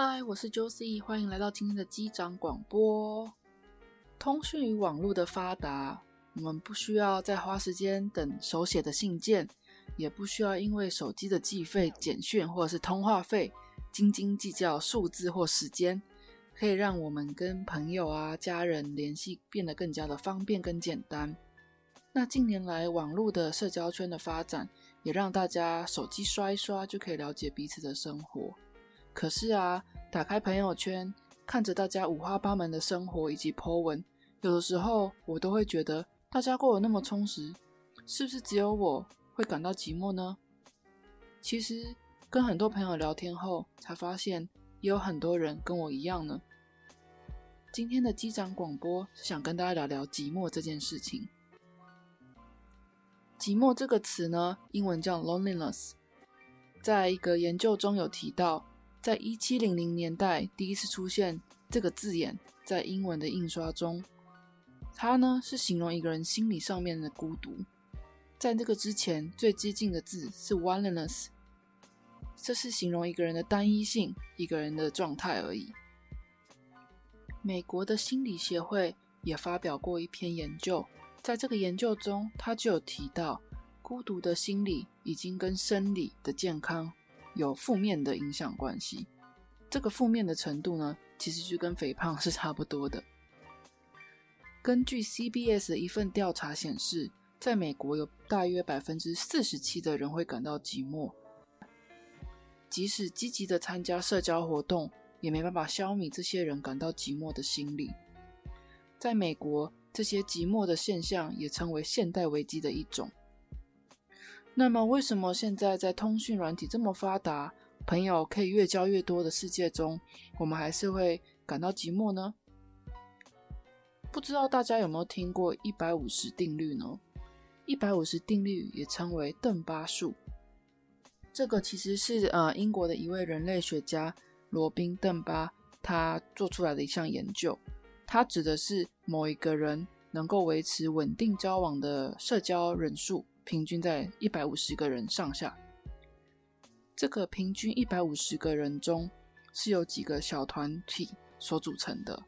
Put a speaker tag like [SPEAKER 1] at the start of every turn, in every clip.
[SPEAKER 1] 嗨，我是 Josie，欢迎来到今天的机长广播。通讯与网络的发达，我们不需要再花时间等手写的信件，也不需要因为手机的计费、简讯或者是通话费斤斤计较数字或时间，可以让我们跟朋友啊、家人联系变得更加的方便跟简单。那近年来网络的社交圈的发展，也让大家手机刷一刷就可以了解彼此的生活。可是啊，打开朋友圈，看着大家五花八门的生活以及 po 文，有的时候我都会觉得，大家过得那么充实，是不是只有我会感到寂寞呢？其实跟很多朋友聊天后，才发现也有很多人跟我一样呢。今天的机长广播是想跟大家聊聊寂寞这件事情。寂寞这个词呢，英文叫 loneliness，在一个研究中有提到。在一七零零年代，第一次出现这个字眼在英文的印刷中，它呢是形容一个人心理上面的孤独。在这个之前，最接近的字是 oneness，这是形容一个人的单一性，一个人的状态而已。美国的心理协会也发表过一篇研究，在这个研究中，他就有提到，孤独的心理已经跟生理的健康。有负面的影响关系，这个负面的程度呢，其实就跟肥胖是差不多的。根据 CBS 的一份调查显示，在美国有大约百分之四十七的人会感到寂寞，即使积极的参加社交活动，也没办法消弭这些人感到寂寞的心理。在美国，这些寂寞的现象也成为现代危机的一种。那么，为什么现在在通讯软体这么发达、朋友可以越交越多的世界中，我们还是会感到寂寞呢？不知道大家有没有听过一百五十定律呢？一百五十定律也称为邓巴数，这个其实是呃英国的一位人类学家罗宾·邓巴他做出来的一项研究，它指的是某一个人能够维持稳定交往的社交人数。平均在一百五十个人上下。这个平均一百五十个人中，是由几个小团体所组成的。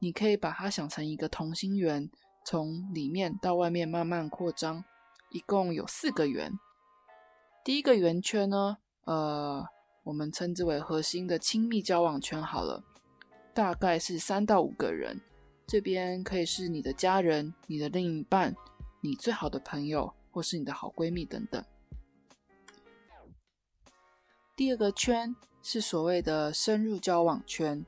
[SPEAKER 1] 你可以把它想成一个同心圆，从里面到外面慢慢扩张，一共有四个圆。第一个圆圈呢，呃，我们称之为核心的亲密交往圈。好了，大概是三到五个人。这边可以是你的家人、你的另一半、你最好的朋友。或是你的好闺蜜等等。第二个圈是所谓的深入交往圈，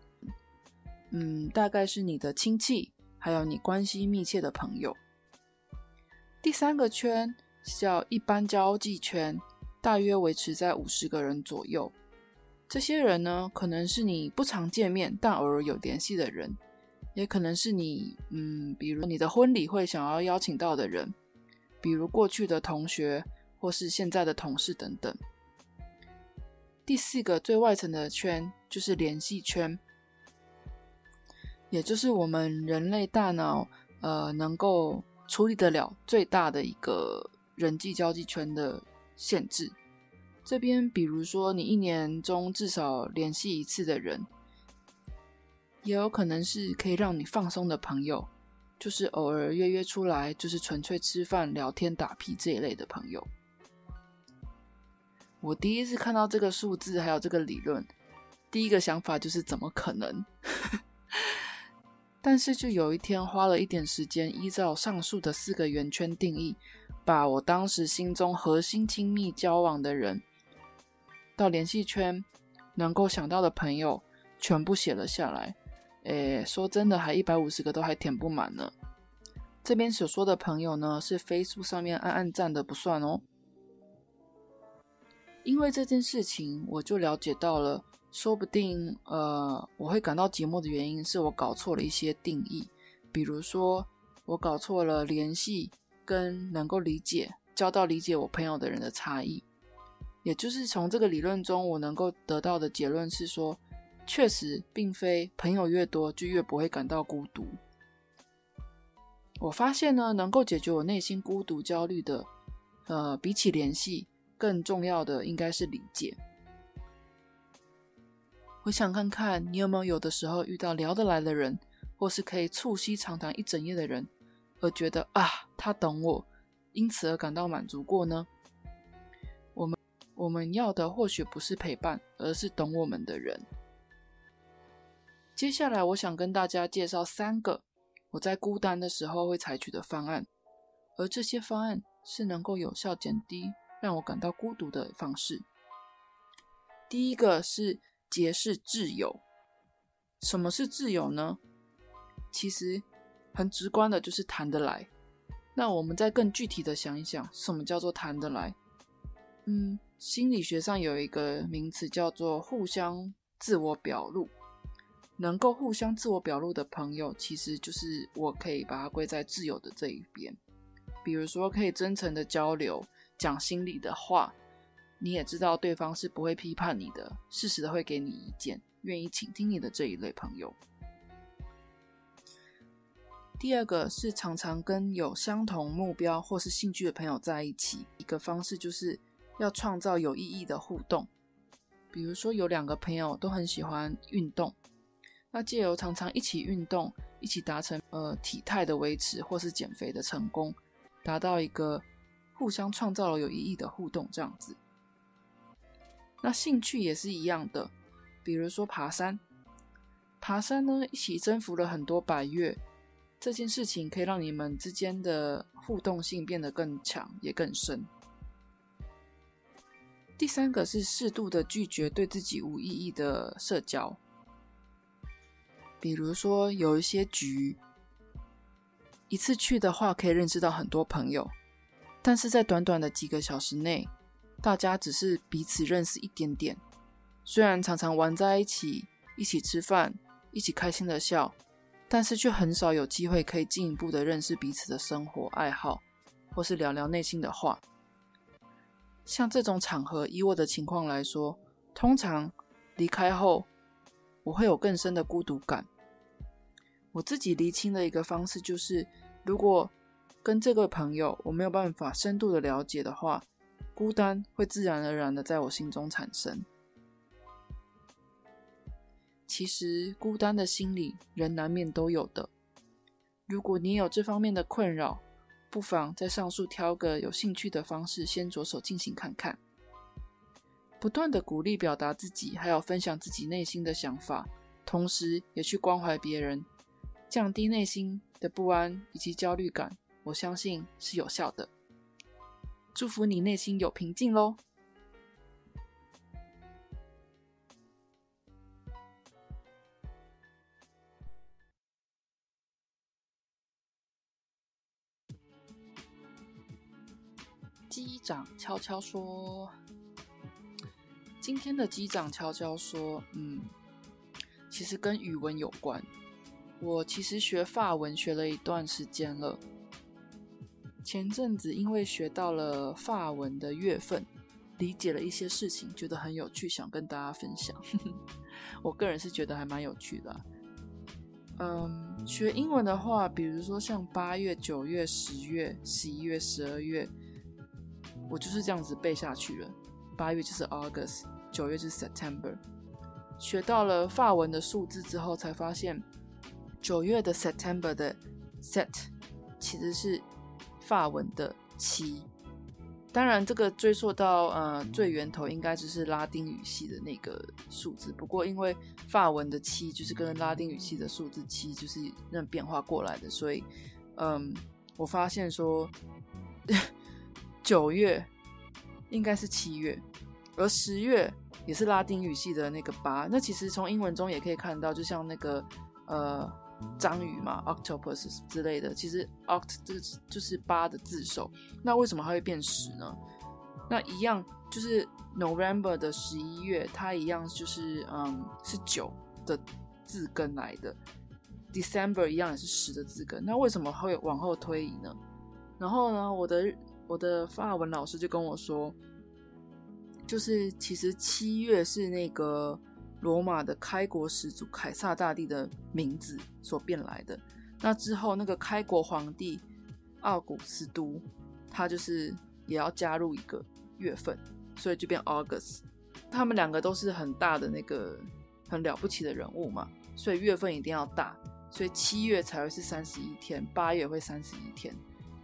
[SPEAKER 1] 嗯，大概是你的亲戚，还有你关系密切的朋友。第三个圈叫一般交际圈，大约维持在五十个人左右。这些人呢，可能是你不常见面但偶尔有联系的人，也可能是你，嗯，比如你的婚礼会想要邀请到的人。比如过去的同学，或是现在的同事等等。第四个最外层的圈就是联系圈，也就是我们人类大脑呃能够处理得了最大的一个人际交际圈的限制。这边比如说你一年中至少联系一次的人，也有可能是可以让你放松的朋友。就是偶尔约约出来，就是纯粹吃饭、聊天、打屁这一类的朋友。我第一次看到这个数字，还有这个理论，第一个想法就是怎么可能？但是就有一天花了一点时间，依照上述的四个圆圈定义，把我当时心中核心亲密交往的人到联系圈能够想到的朋友，全部写了下来。诶，说真的，还一百五十个都还填不满呢。这边所说的朋友呢，是飞书上面按按赞的不算哦。因为这件事情，我就了解到了，说不定呃，我会感到寂寞的原因是我搞错了一些定义，比如说我搞错了联系跟能够理解、交到理解我朋友的人的差异。也就是从这个理论中，我能够得到的结论是说。确实，并非朋友越多就越不会感到孤独。我发现呢，能够解决我内心孤独焦虑的，呃，比起联系更重要的应该是理解。回想看看，你有没有有的时候遇到聊得来的人，或是可以促膝长谈一整夜的人，而觉得啊，他懂我，因此而感到满足过呢？我们我们要的或许不是陪伴，而是懂我们的人。接下来，我想跟大家介绍三个我在孤单的时候会采取的方案，而这些方案是能够有效减低让我感到孤独的方式。第一个是。结识挚友，什么是挚友呢？其实很直观的，就是谈得来。那我们再更具体的想一想，什么叫做谈得来？嗯，心理学上有一个名词叫做互相自我表露。能够互相自我表露的朋友，其实就是我可以把它归在自由的这一边。比如说，可以真诚的交流，讲心里的话。你也知道对方是不会批判你的，适时的会给你意见，愿意倾听你的这一类朋友。第二个是常常跟有相同目标或是兴趣的朋友在一起，一个方式就是要创造有意义的互动。比如说有两个朋友都很喜欢运动，那借由常常一起运动，一起达成呃体态的维持或是减肥的成功，达到一个互相创造了有意义的互动，这样子。那兴趣也是一样的，比如说爬山，爬山呢一起征服了很多百越，这件事情可以让你们之间的互动性变得更强也更深。第三个是适度的拒绝对自己无意义的社交，比如说有一些局，一次去的话可以认识到很多朋友，但是在短短的几个小时内。大家只是彼此认识一点点，虽然常常玩在一起，一起吃饭，一起开心的笑，但是却很少有机会可以进一步的认识彼此的生活爱好，或是聊聊内心的话。像这种场合，以我的情况来说，通常离开后，我会有更深的孤独感。我自己厘清的一个方式就是，如果跟这个朋友我没有办法深度的了解的话。孤单会自然而然的在我心中产生。其实，孤单的心理人难免都有的。如果你有这方面的困扰，不妨在上述挑个有兴趣的方式，先着手进行看看。不断的鼓励表达自己，还有分享自己内心的想法，同时也去关怀别人，降低内心的不安以及焦虑感，我相信是有效的。祝福你内心有平静喽！机长悄悄说：“今天的机长悄悄说，嗯，其实跟语文有关。我其实学法文学了一段时间了。”前阵子因为学到了法文的月份，理解了一些事情，觉得很有趣，想跟大家分享。我个人是觉得还蛮有趣的。嗯，学英文的话，比如说像八月、九月、十月、十一月、十二月，我就是这样子背下去了。八月就是 August，九月就是 September。学到了法文的数字之后，才发现九月的 September 的 Set 其实是。法文的七，当然这个追溯到呃最源头，应该就是拉丁语系的那个数字。不过因为法文的七就是跟拉丁语系的数字七就是那变化过来的，所以嗯，我发现说九月应该是七月，而十月也是拉丁语系的那个八。那其实从英文中也可以看到，就像那个呃。章鱼嘛，octopus 之类的，其实 oct 这个就是八的字首。那为什么它会变十呢？那一样就是 November 的十一月，它一样就是嗯是九的字根来的。December 一样也是十的字根。那为什么会往后推移呢？然后呢，我的我的法文老师就跟我说，就是其实七月是那个。罗马的开国始祖凯撒大帝的名字所变来的。那之后，那个开国皇帝奥古斯都，他就是也要加入一个月份，所以就变 August。他们两个都是很大的那个很了不起的人物嘛，所以月份一定要大，所以七月才会是三十一天，八月会三十一天。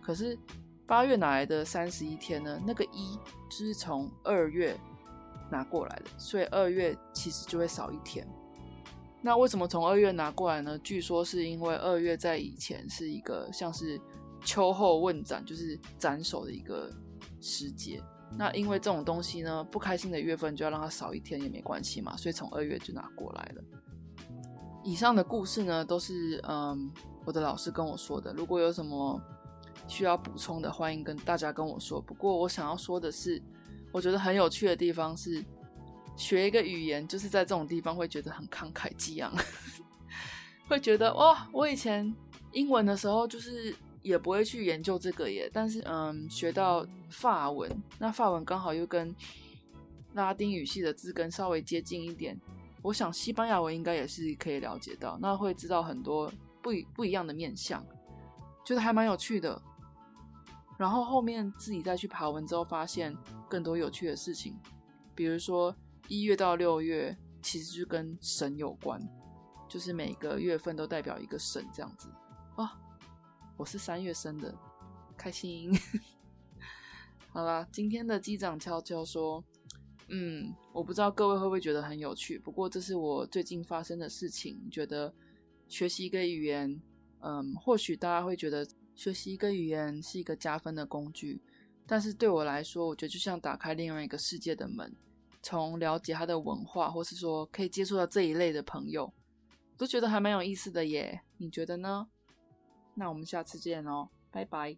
[SPEAKER 1] 可是八月哪来的三十一天呢？那个一就是从二月拿过来的，所以二月其实就会少一天。那为什么从二月拿过来呢？据说是因为二月在以前是一个像是秋后问斩，就是斩首的一个时节。那因为这种东西呢，不开心的月份就要让它少一天也没关系嘛，所以从二月就拿过来了。以上的故事呢，都是嗯我的老师跟我说的。如果有什么需要补充的，欢迎跟大家跟我说。不过我想要说的是，我觉得很有趣的地方是，学一个语言就是在这种地方会觉得很慷慨激昂，会觉得哇，我以前英文的时候就是。也不会去研究这个耶，但是嗯，学到法文，那法文刚好又跟拉丁语系的字根稍微接近一点，我想西班牙文应该也是可以了解到，那会知道很多不不一样的面相，觉得还蛮有趣的。然后后面自己再去爬文之后，发现更多有趣的事情，比如说一月到六月其实就跟神有关，就是每个月份都代表一个神这样子啊。我是三月生的，开心。好啦，今天的机长悄悄说，嗯，我不知道各位会不会觉得很有趣，不过这是我最近发生的事情。觉得学习一个语言，嗯，或许大家会觉得学习一个语言是一个加分的工具，但是对我来说，我觉得就像打开另外一个世界的门，从了解他的文化，或是说可以接触到这一类的朋友，都觉得还蛮有意思的耶。你觉得呢？那我们下次见哦，拜拜。